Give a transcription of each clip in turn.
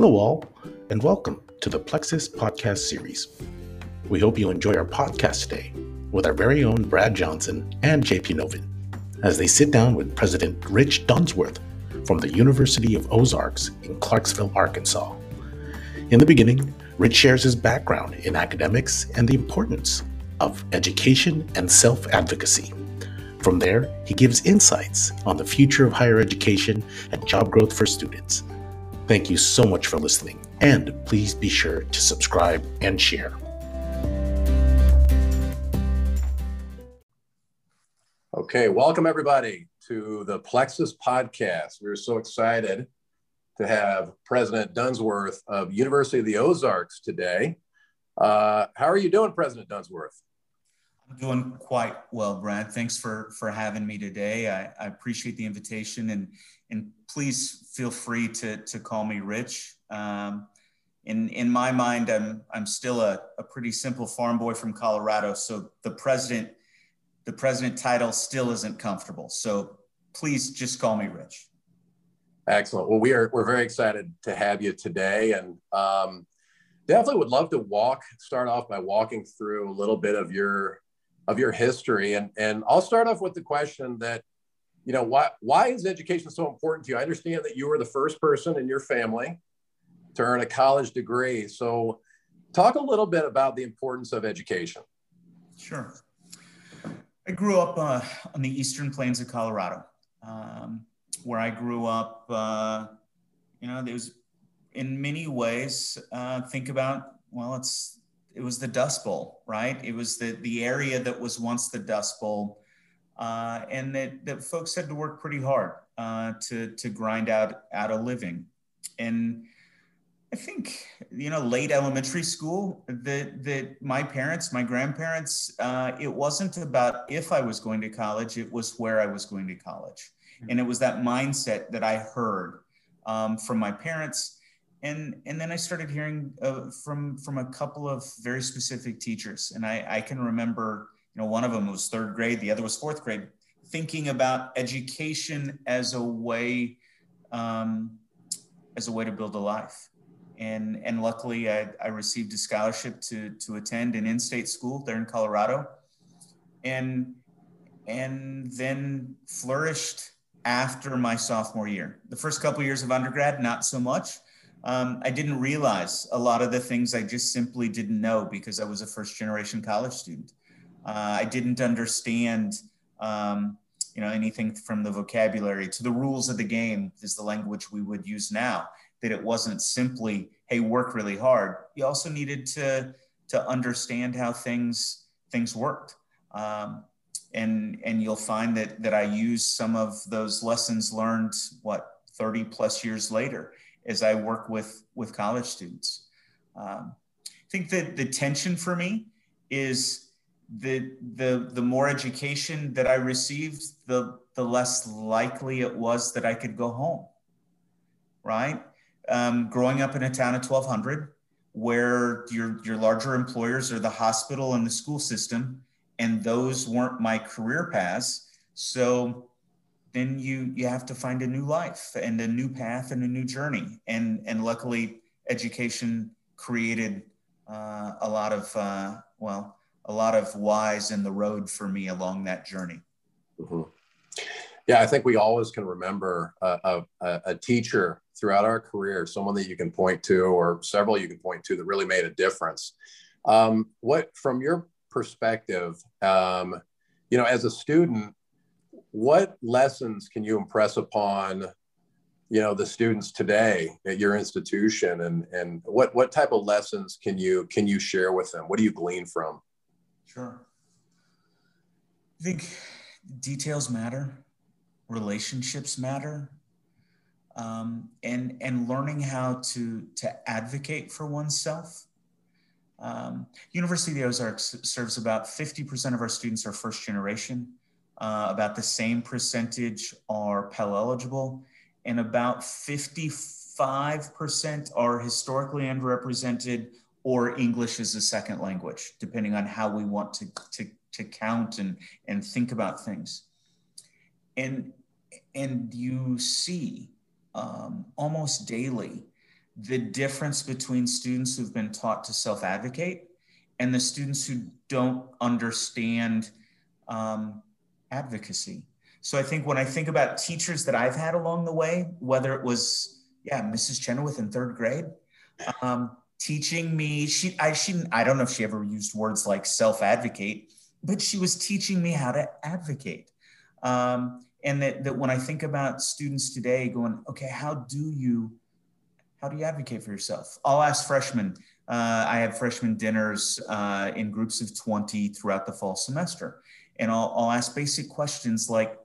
Hello, all, and welcome to the Plexuss podcast series. We hope you enjoy our podcast today with our very own Brad Johnson and JP Novin as they sit down with President Rich Dunsworth from the University of Ozarks in Clarksville, Arkansas. In the beginning, Rich shares his background in academics and the importance of education and self advocacy. From there, he gives insights on the future of higher education and job growth for students Thank you so much for listening, and please be sure to subscribe and share. Okay, welcome everybody to the Plexuss podcast. We're so excited to have President Dunsworth of University of the Ozarks today. Uh, how are you doing, President Dunsworth? Doing quite well, Brad. Thanks for for having me today. I, I appreciate the invitation and and please feel free to to call me Rich. Um, in in my mind, I'm I'm still a, a pretty simple farm boy from Colorado. So the president the president title still isn't comfortable. So please just call me Rich. Excellent. Well, we are we're very excited to have you today, and um, definitely would love to walk start off by walking through a little bit of your of your history. And, and I'll start off with the question that, you know, why, why is education so important to you? I understand that you were the first person in your family to earn a college degree. So talk a little bit about the importance of education. Sure. I grew up uh, on the eastern plains of Colorado, um, where I grew up. Uh, you know, there was in many ways. Uh, think about well, it's it was the Dust Bowl, right? It was the the area that was once the Dust Bowl, uh, and that that folks had to work pretty hard uh, to to grind out out a living, and I think you know late elementary school that that my parents, my grandparents, uh, it wasn't about if I was going to college, it was where I was going to college, and it was that mindset that I heard um, from my parents and and then I started hearing uh, from from a couple of very specific teachers, and I, I can remember, you know, one of them was third grade, the other was fourth grade, thinking about education as a way um, as a way to build a life, and and luckily I, I received a scholarship to to attend an in-state school there in Colorado, and and then flourished after my sophomore year. The first couple years of undergrad, not so much um, I didn't realize a lot of the things I just simply didn't know because I was a first generation college student. Uh, I didn't understand, um, you know, anything from the vocabulary to the rules of the game is the language we would use now. That it wasn't simply, hey, work really hard. You also needed to to understand how things things worked. Um, and and you'll find that that I use some of those lessons learned what 30 plus years later as I work with with college students. Um, I think that the tension for me is the the the more education that I received, the the less likely it was that I could go home. Right, um, growing up in a town of 1,200, where your your larger employers are the hospital and the school system, and those weren't my career paths. So then you you have to find a new life and a new path and a new journey. And and luckily education created uh, a lot of uh, well a lot of whys in the road for me along that journey. Mm-hmm. yeah i think we always can remember a, a, a, teacher throughout our career someone that you can point to or several you can point to that really made a difference. Um, what from your perspective um, you know as a student what lessons can you impress upon you know the students today at your institution? And and what what type of lessons can you can you share with them? What do you glean from? Sure. I think details matter? Relationships matter? Um, and and learning how to to advocate for oneself? Um, university of the ozarks serves about 50% of our students are first generation uh, about the same percentage are Pell eligible, and about 55% are historically underrepresented or English as a second language, depending on how we want to, to, to count and, and think about things. And, and you see um, almost daily the difference between students who've been taught to self advocate and the students who don't understand um, advocacy. So I think when I think about teachers that I've had along the way, whether it was, yeah, Mrs. Chenoweth in third grade, um, teaching me, she, I, she, I don't know if she ever used words like self advocate, but she was teaching me how to advocate. Um, and that, that when I think about students today going, okay, how do you, how do you advocate for yourself? I'll ask freshmen. Uh, I have freshman dinners uh, in groups of 20 throughout the fall semester. And I'll, I'll ask basic questions like,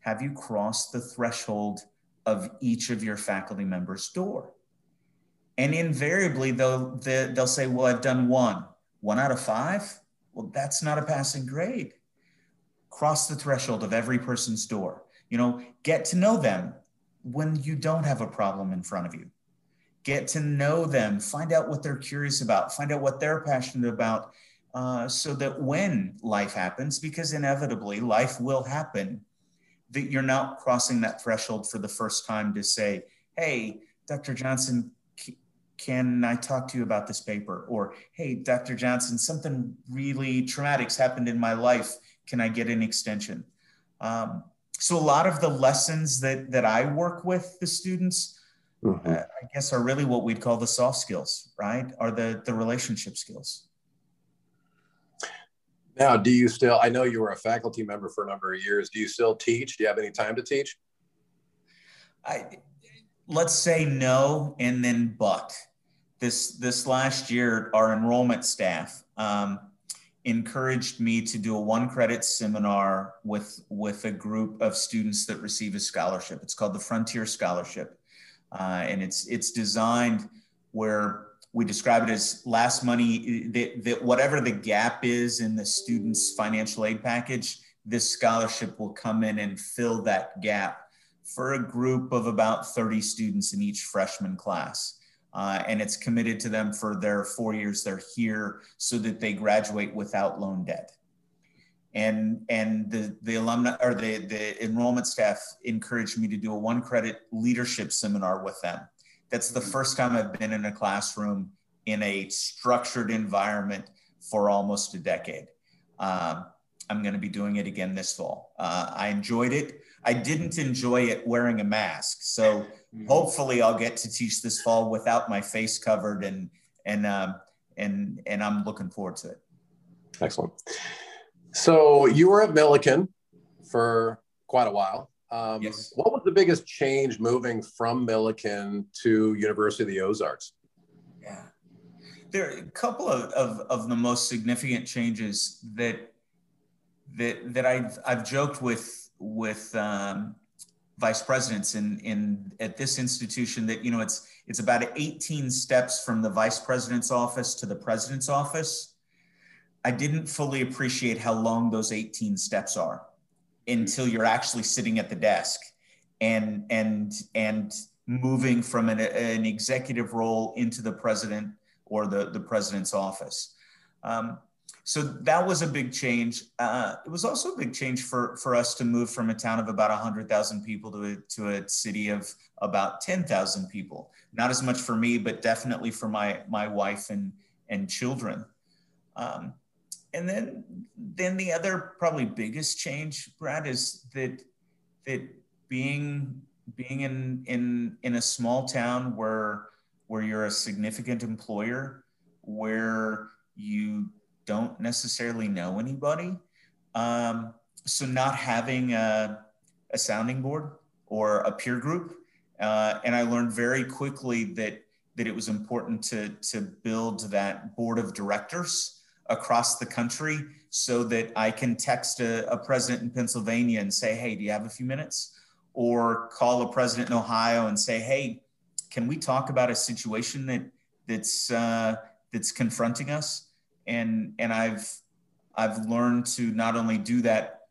have you crossed the threshold of each of your faculty members' door? And invariably, they'll, they'll say, well, I've done one. One out of five? Well, that's not a passing grade. Cross the threshold of every person's door. You know, get to know them when you don't have a problem in front of you. Get to know them, find out what they're curious about, find out what they're passionate about, uh, so that when life happens, because inevitably life will happen, that you're not crossing that threshold for the first time to say, hey, Dr. Johnson, can I talk to you about this paper? Or, hey, Dr. Johnson, something really traumatic's happened in my life. Can I get an extension? Um, so a lot of the lessons that that I work with the students, mm-hmm. uh, I guess, are really what we'd call the soft skills, right? Are the the relationship skills. Now, do you still? I know you were a faculty member for a number of years. Do you still teach? Do you have any time to teach? I let's say no, and then but. This this last year, our enrollment staff um, encouraged me to do a one credit seminar with with a group of students that receive a scholarship. It's called the Frontier Scholarship, uh, and it's it's designed where we describe it as last money that, that whatever the gap is in the student's financial aid package this scholarship will come in and fill that gap for a group of about 30 students in each freshman class. Uh, and it's committed to them for their four years they're here so that they graduate without loan debt. And and the the alumni or the the enrollment staff encouraged me to do a one credit leadership seminar with them that's the first time I've been in a classroom in a structured environment for almost a decade. Um, I'm going to be doing it again this fall. Uh, I enjoyed it. I didn't enjoy it wearing a mask, so mm-hmm. hopefully I'll get to teach this fall without my face covered, and and um, and and I'm looking forward to it. Excellent. So you were at Millikin for quite a while. Um, yes. What was the biggest change moving from Millikin to University of the Ozarks? Yeah, there are a couple of, of, of the most significant changes that that that I've I've joked with with um, vice presidents in in at this institution that you know it's it's about 18 steps from the vice president's office to the president's office. I didn't fully appreciate how long those 18 steps are until you're actually sitting at the desk and and and moving from an, an executive role into the president or the, the president's office. Um, so that was a big change. Uh, it was also a big change for, for us to move from a town of about 100,000 people to a, to a city of about 10,000 people. Not as much for me, but definitely for my, my wife and, and children. Um, and then then the other probably biggest change, Brad, is that that being being in in in a small town where where you're a significant employer, where you don't necessarily know anybody. Um, so not having a, a, sounding board or a peer group. Uh, and I learned very quickly that that it was important to to build that board of directors across the country so that I can text a, a, president in Pennsylvania and say, hey, do you have a few minutes? Or call a president in Ohio and say, hey, can we talk about a situation that that's uh, that's confronting us? And and I've I've learned to not only do that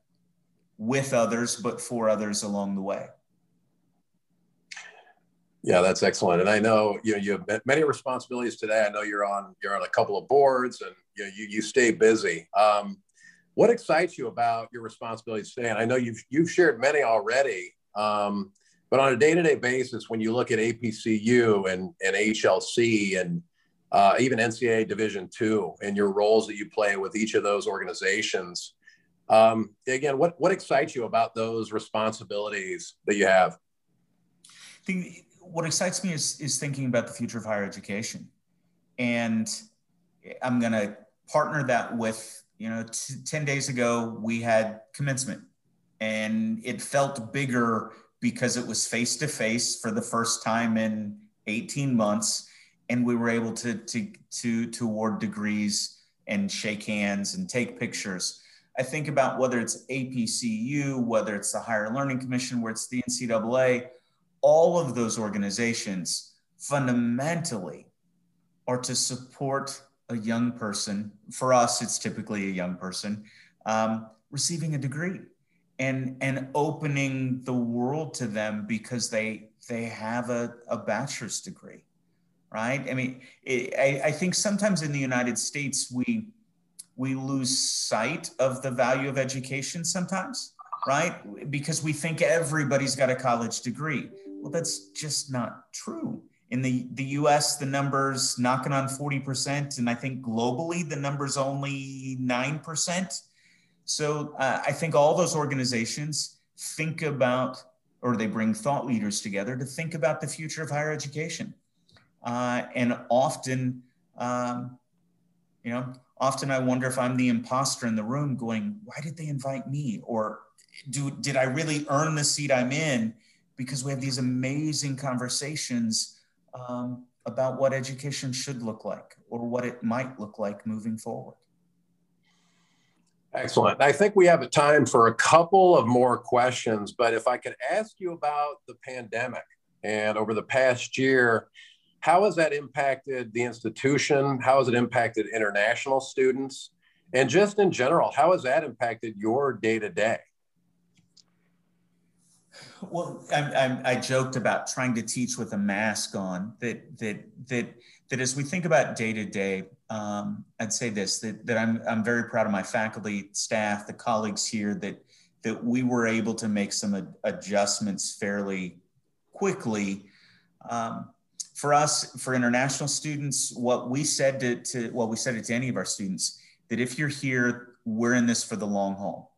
with others, but for others along the way. Yeah, that's excellent. And I know you know you have many responsibilities today. I know you're on you're on a couple of boards and you know, you, you stay busy. Um, what excites you about your responsibilities today? And I know you've you've shared many already. Um, But on a day-to-day basis, when you look at APCU and, and HLC and uh, even NCAA Division two and your roles that you play with each of those organizations, um, again, what, what excites you about those responsibilities that you have? I think what excites me is, is thinking about the future of higher education. And I'm going to partner that with, you know, t- 10 days ago, we had commencement and it felt bigger because it was face to face for the first time in 18 months. And we were able to, to, to, to award degrees and shake hands and take pictures. I think about whether it's APCU, whether it's the Higher Learning Commission, where it's the NCAA, all of those organizations fundamentally are to support a young person. For us, it's typically a young person um, receiving a degree and and opening the world to them because they they have a, a bachelor's degree, right? I mean, it, I, I think sometimes in the United States we we lose sight of the value of education sometimes, right? Because we think everybody's got a college degree. Well, that's just not true. In the, the US, the number's knocking on 40%, and I think globally the number's only 9%. So uh, I think all those organizations think about, or they bring thought leaders together to think about the future of higher education. Uh, and often, um, you know, often I wonder if I'm the imposter in the room going, why did they invite me? Or do, did I really earn the seat I'm in? Because we have these amazing conversations um, about what education should look like or what it might look like moving forward. Excellent. I think we have a time for a couple of more questions, but if I could ask you about the pandemic and over the past year, how has that impacted the institution? How has it impacted international students? And just in general, how has that impacted your day to day? Well, I, I, I, joked about trying to teach with a mask on. That that that that as we think about day to day, I'd say this: that that I'm I'm very proud of my faculty, staff, the colleagues here. That that we were able to make some ad- adjustments fairly quickly. Um, for us, for international students, what we said to, to well, we said it to any of our students that if you're here, we're in this for the long haul.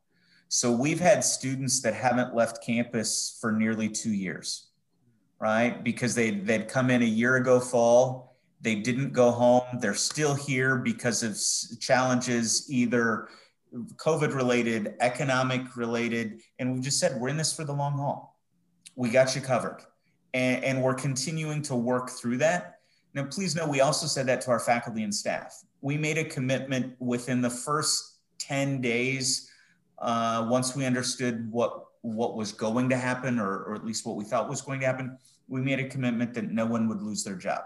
So we've had students that haven't left campus for nearly two years, right? Because they they'd come in a year ago fall, they didn't go home. They're still here because of challenges, either COVID related, economic related, and we just said we're in this for the long haul. We got you covered and, and we're continuing to work through that. Now, please know we also said that to our faculty and staff. We made a commitment within the first 10 days, uh, once we understood what, what was going to happen, or, or at least what we thought was going to happen, we made a commitment that no one would lose their job.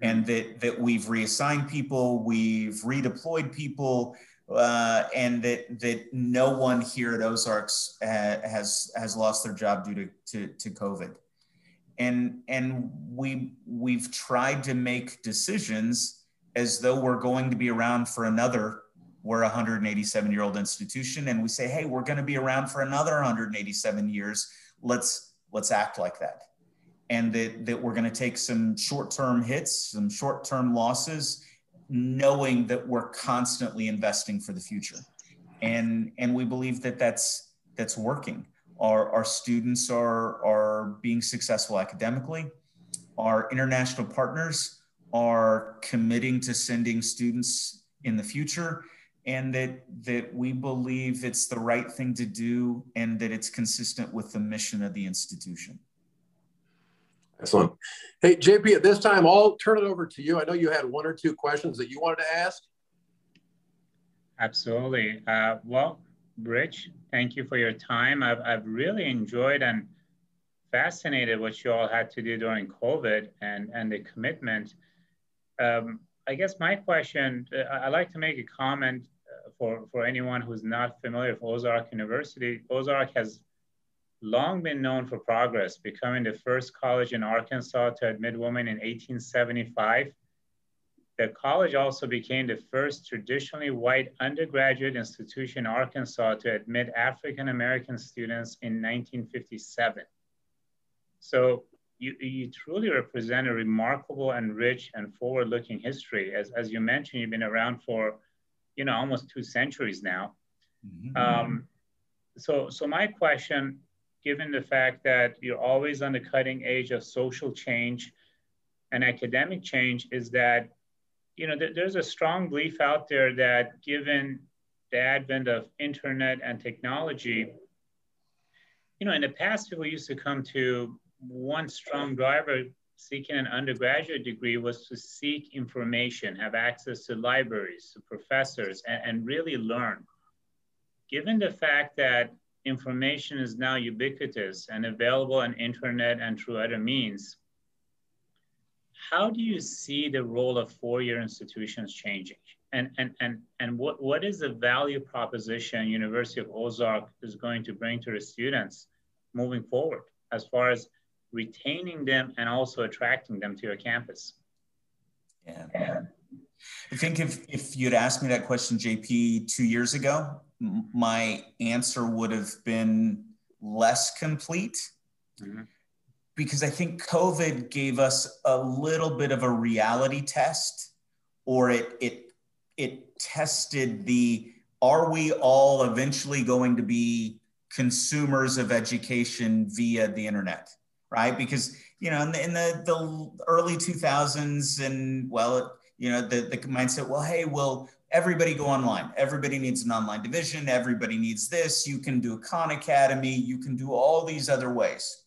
And that, that we've reassigned people, we've redeployed people, uh, and that that no one here at Ozarks uh, has has lost their job due to, to, to COVID and and we we've tried to make decisions as though we're going to be around for another we're a 187 year old institution and we say hey we're going to be around for another 187 years. Let's let's act like that. And that, that we're going to take some short-term hits some short-term losses knowing that we're constantly investing for the future. And and we believe that that's that's working. Our, our students are, are being successful academically. Our international partners are committing to sending students in the future and that that we believe it's the right thing to do and that it's consistent with the mission of the institution. Excellent. Hey, JP, at this time, I'll turn it over to you. I know you had one or two questions that you wanted to ask. Absolutely. Uh, well, Rich, thank you for your time. I've, I've really enjoyed and fascinated what you all had to do during COVID and, and the commitment. Um, I guess my question, uh, I'd like to make a comment for, for anyone who's not familiar with Ozark University. Ozark has long been known for progress, becoming the first college in Arkansas to admit women in 1875 the college also became the first traditionally white undergraduate institution in Arkansas to admit African American students in 1957. So you, you truly represent a remarkable and rich and forward-looking history. As, as you mentioned, you've been around for, you know, almost two centuries now. Mm-hmm. Um, so, so my question, given the fact that you're always on the cutting edge of social change and academic change, is that, you know, th- there's a strong belief out there that given the advent of internet and technology, you know, in the past, people used to come to one strong driver seeking an undergraduate degree was to seek information, have access to libraries, to professors, and, and really learn. Given the fact that information is now ubiquitous and available on internet and through other means, how do you see the role of four-year institutions changing? And, and, and, and what, what is the value proposition University of Ozark is going to bring to the students moving forward as far as retaining them and also attracting them to your campus? Yeah. I think if, if you'd asked me that question, JP, two years ago, my answer would have been less complete mm-hmm. because I think COVID gave us a little bit of a reality test, or it it it tested the are we all eventually going to be consumers of education via the internet? Right? Because you know, in the, in the, the early 2000s, and well, you know, the the mindset, well, hey, well, everybody go online. Everybody needs an online division. Everybody needs this. You can do a Khan Academy. You can do all these other ways.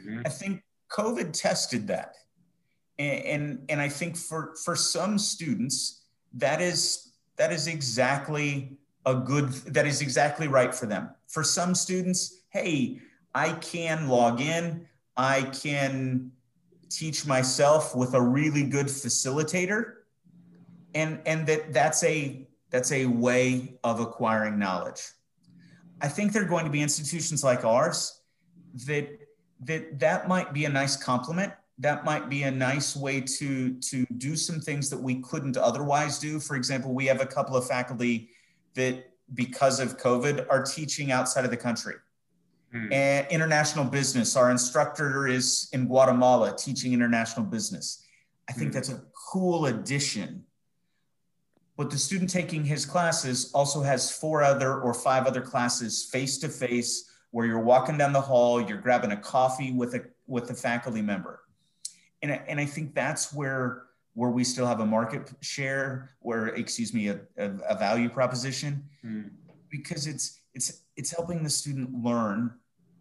Mm-hmm. I think COVID tested that, and, and and I think for for some students, that is that is exactly a good that is exactly right for them. For some students, hey, I can log in. I can teach myself with a really good facilitator. And and that that's a that's a way of acquiring knowledge. I think there are going to be institutions like ours that that that might be a nice complement that might be a nice way to to do some things that we couldn't otherwise do. For example we have a couple of faculty that because of covid are teaching outside of the country Mm. And international business. Our instructor is in Guatemala teaching international business. I think mm. that's a cool addition. But the student taking his classes also has four other or five other classes face to face where you're walking down the hall, you're grabbing a coffee with a with a faculty member. And, and I think that's where where we still have a market share, where excuse me, a, a, a value proposition, mm. because it's it's it's helping the student learn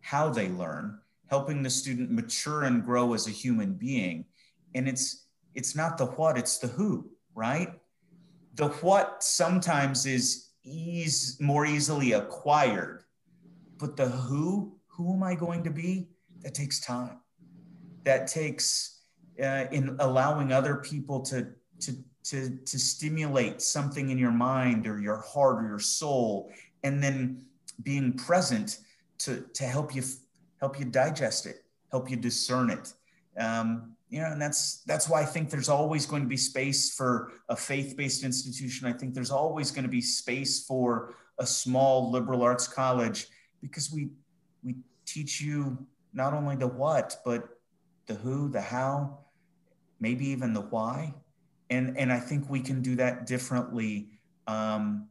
how they learn, helping the student mature and grow as a human being. And it's it's not the what, it's the who, right? The what sometimes is ease more easily acquired, but the who, who am I going to be? That takes time. That takes uh, in allowing other people to to to to stimulate something in your mind or your heart or your soul, and then being present to, to help you help you digest it, help you discern it. Um, you know, and that's that's why I think there's always going to be space for a faith-based institution. I think there's always going to be space for a small liberal arts college because we we teach you not only the what, but the who, the how, maybe even the why. And and I think we can do that differently um,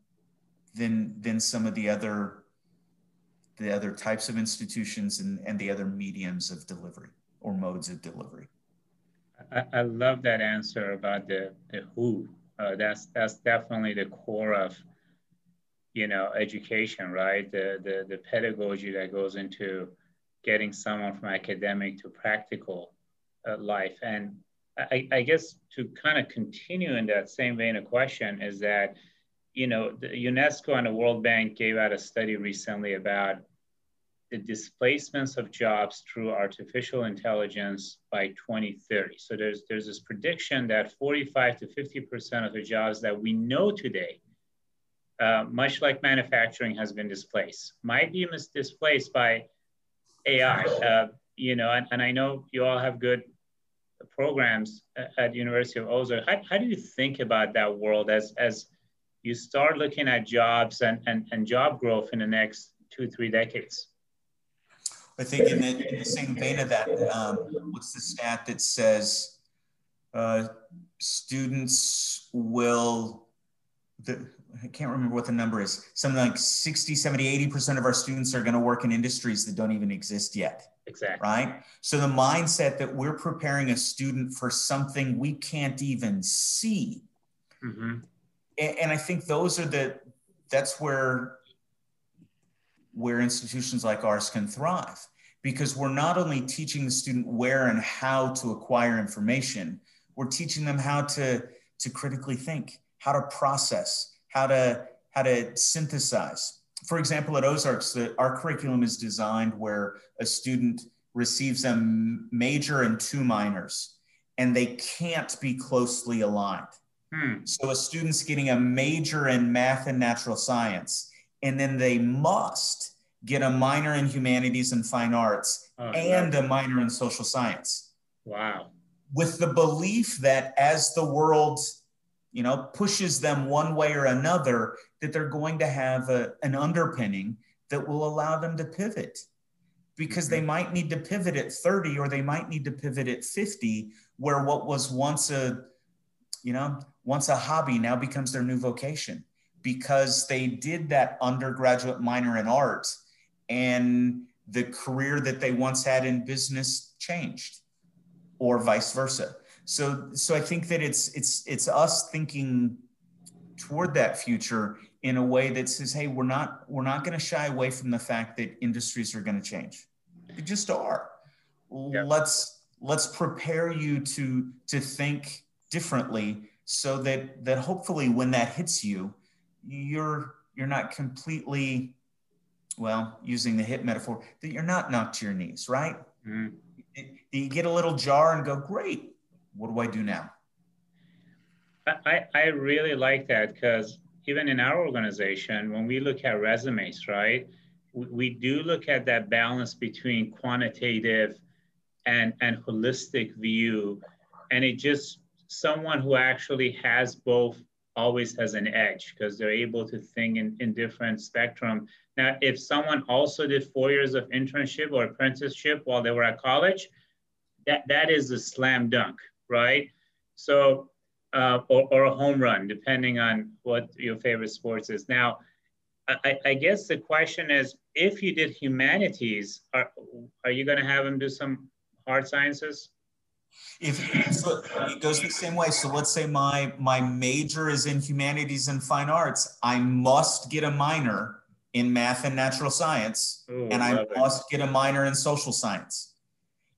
than than some of the other the other types of institutions and, and the other mediums of delivery or modes of delivery. I, I love that answer about the, the who. Uh, that's that's definitely the core of you know education, right? The, the the pedagogy that goes into getting someone from academic to practical uh, life. And I, I guess to kind of continue in that same vein of question is that you know the UNESCO and the World Bank gave out a study recently about the displacements of jobs through artificial intelligence by 2030. So there's, there's this prediction that 45 to 50% of the jobs that we know today, uh, much like manufacturing has been displaced, might be displaced by AI. Uh, you know, and, and I know you all have good programs at University of Ozark. How, how do you think about that world as, as you start looking at jobs and, and, and job growth in the next two, three decades? I think in the, in the same vein of that, um, what's the stat that says uh, students will, the, I can't remember what the number is, something like 60, 70, 80% of our students are going to work in industries that don't even exist yet. Exactly. Right. So the mindset that we're preparing a student for something we can't even see. Mm-hmm. And, I think those are the, that's where where institutions like ours can thrive because we're not only teaching the student where and how to acquire information we're teaching them how to to critically think how to process how to how to synthesize. For example at ozarks the, our curriculum is designed where a student receives a major and two minors and they can't be closely aligned hmm. so a student's getting a major in math and natural science and then they must get a minor in humanities and fine arts oh, and a minor in social science. Wow. With the belief that as the world, you know, pushes them one way or another, that they're going to have a, an underpinning that will allow them to pivot because mm-hmm. they might need to pivot at 30 or they might need to pivot at 50 where what was once a you know once a hobby now becomes their new vocation because they did that undergraduate minor in art and the career that they once had in business changed or vice versa. So so i think that it's it's it's us thinking toward that future in a way that says hey we're not we're not going to shy away from the fact that industries are going to change. They just are. Yeah. let's let's prepare you to to think differently so that that hopefully when that hits you you're you're not completely well using the hip metaphor that you're not knocked to your knees right mm-hmm. you get a little jar and go great what do i do now i i really like that because even in our organization when we look at resumes right we, we do look at that balance between quantitative and and holistic view and it just someone who actually has both always has an edge because they're able to think in, in different spectrum. Now, if someone also did four years of internship or apprenticeship while they were at college, that, that is a slam dunk, right? So, uh, or, or a home run, depending on what your favorite sports is. Now, I, I guess the question is, if you did humanities, are, are you going to have them do some hard sciences? If so it goes the same way. So let's say my my major is in humanities and fine arts, I must get a minor in math and natural science, Ooh, and I must get a minor in social science.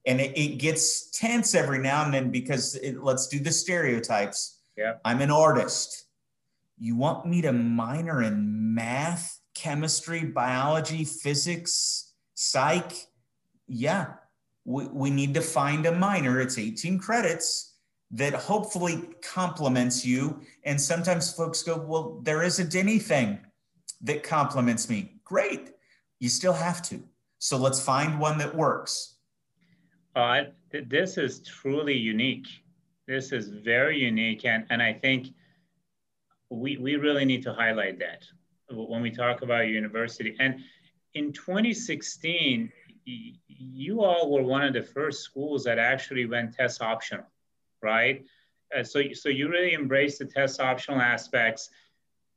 And it, it gets tense every now and then because it, let's do the stereotypes. Yeah. I'm an artist. You want me to minor in math, chemistry, biology, physics, psych? Yeah, we, we need to find a minor. It's 18 credits that hopefully complements you. And sometimes folks go, well, there isn't anything that complements me. Great. You still have to. So let's find one that works. Uh, th- this is truly unique. This is very unique. And, and I think we, we really need to highlight that when we talk about university. And in 2016, you all were one of the first schools that actually went test optional, right? Uh, so, so you really embraced the test optional aspects.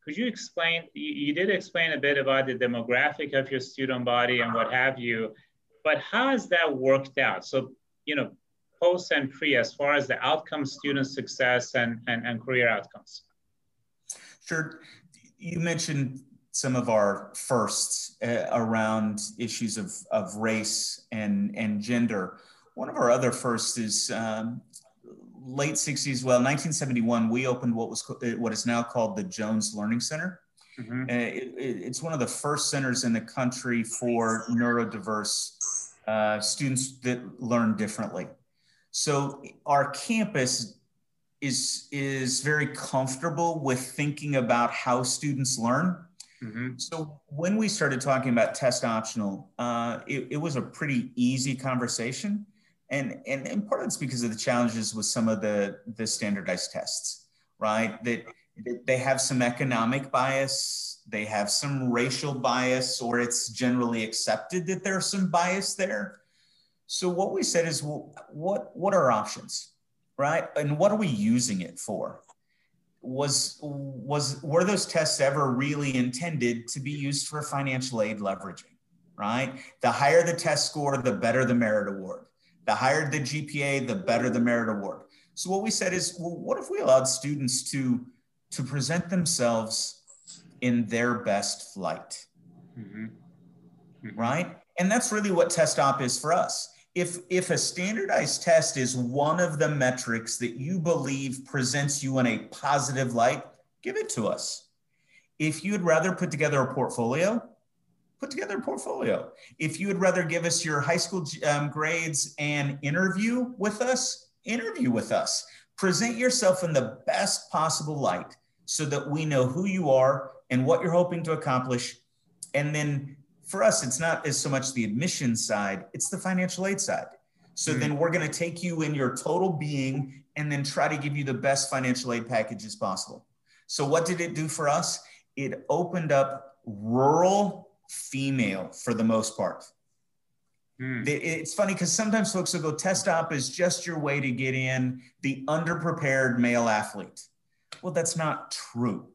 Could you explain, you, you did explain a bit about the demographic of your student body and what have you, but how has that worked out? So, you know, post and pre as far as the outcome student success and, and, and career outcomes? Sure. You mentioned some of our firsts uh, around issues of, of race and, and gender. One of our other firsts is um, late 60s, well, 1971, we opened what was uh, what is now called the Jones Learning Center. Mm-hmm. Uh, it, it's one of the first centers in the country for neurodiverse uh, students that learn differently. So our campus is is very comfortable with thinking about how students learn Mm-hmm. So when we started talking about test optional, uh, it, it, was a pretty easy conversation, and, and in part it's because of the challenges with some of the the standardized tests, right? That They have some economic bias, they have some racial bias, or it's generally accepted that there's some bias there. So what we said is, well, what what are options, right? And what are we using it for? Was was were those tests ever really intended to be used for financial aid leveraging? Right. The higher the test score, the better the merit award. The higher the GPA, the better the merit award. So what we said is, well, what if we allowed students to to present themselves in their best light? Mm-hmm. Mm-hmm. Right. And that's really what test op is for us if if a standardized test is one of the metrics that you believe presents you in a positive light give it to us. If you'd rather put together a portfolio put together a portfolio. If you would rather give us your high school um, grades and interview with us interview with us. Present yourself in the best possible light so that we know who you are and what you're hoping to accomplish and then for us, it's not as so much the admission side, it's the financial aid side. So mm-hmm. then we're going to take you in your total being and then try to give you the best financial aid packages possible. So what did it do for us? It opened up rural female for the most part. Mm. It's funny because sometimes folks will go test op is just your way to get in the underprepared male athlete. Well, that's not true.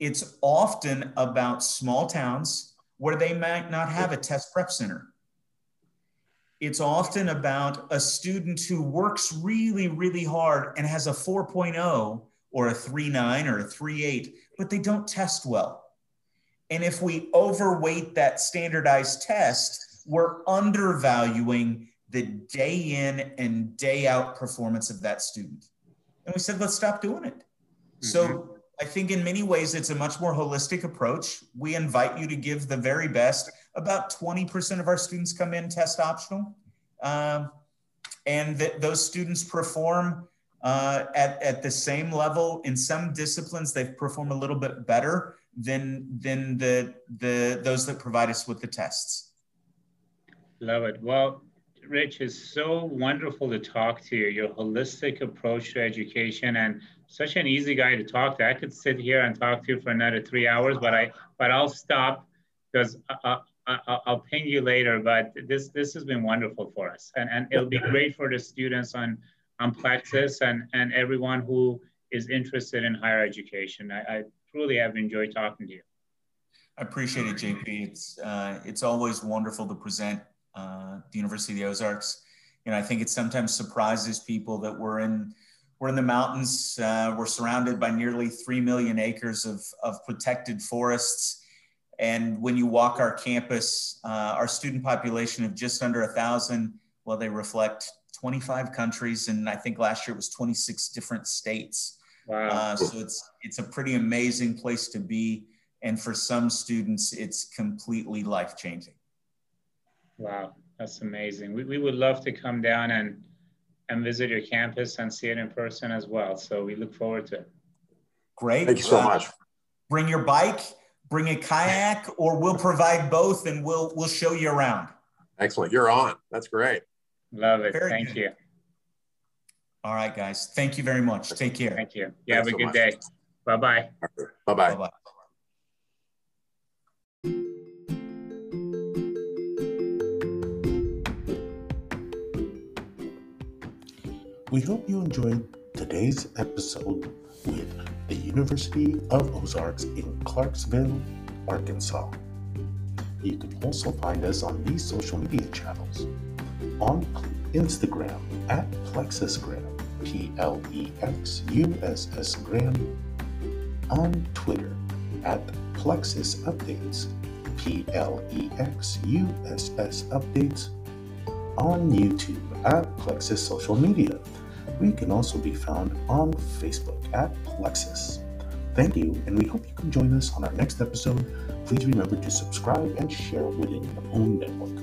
It's often about small towns where they might not have a test prep center. It's often about a student who works really, really hard and has a 4.0 or a 3.9 or a 3.8, but they don't test well. And if we overweight that standardized test, we're undervaluing the day in and day out performance of that student. And we said, let's stop doing it. Mm-hmm. So I think in many ways it's a much more holistic approach. We invite you to give the very best. About 20% of our students come in test optional. Um, and that those students perform uh, at, at the same level. In some disciplines, they perform a little bit better than, than the, the, those that provide us with the tests. Love it. Well, Rich, it's so wonderful to talk to you. Your holistic approach to education and such an easy guy to talk to. I could sit here and talk to you for another three hours, but I but I'll stop because I, I, I'll ping you later. But this this has been wonderful for us, and and it'll be great for the students on on Plexuss and and everyone who is interested in higher education. I, I truly have enjoyed talking to you. I appreciate it, JP. It's uh, it's always wonderful to present uh, the University of the Ozarks. You know, I think it sometimes surprises people that we're in we're in the mountains. Uh, we're surrounded by nearly 3 million acres of, of protected forests. And when you walk our campus, uh, our student population of just under a thousand, well, they reflect 25 countries. And I think last year it was 26 different states. Wow. Uh, so it's, it's a pretty amazing place to be. And for some students, it's completely life changing. Wow, that's amazing. We, we would love to come down and and visit your campus and see it in person as well. So we look forward to it. Great. Thank you so uh, much. Bring your bike, bring a kayak, or we'll provide both and we'll we'll show you around. Excellent. You're on. That's great. Love it. Very Thank good. you. All right, guys. Thank you very much. Take care. Thank you. You have a good much. day. Bye-bye. Bye-bye. Bye-bye. We hope you enjoyed today's episode with the University of Ozarks in Clarksville, Arkansas. You can also find us on these social media channels on Instagram at Plexussgram, P L E X U S S Gram, on Twitter at Plexuss Updates, P L E X U S S Updates, on YouTube at Plexuss Social Media. We can also be found on Facebook at Plexuss. Thank you, and we hope you can join us on our next episode. Please remember to subscribe and share within your own network.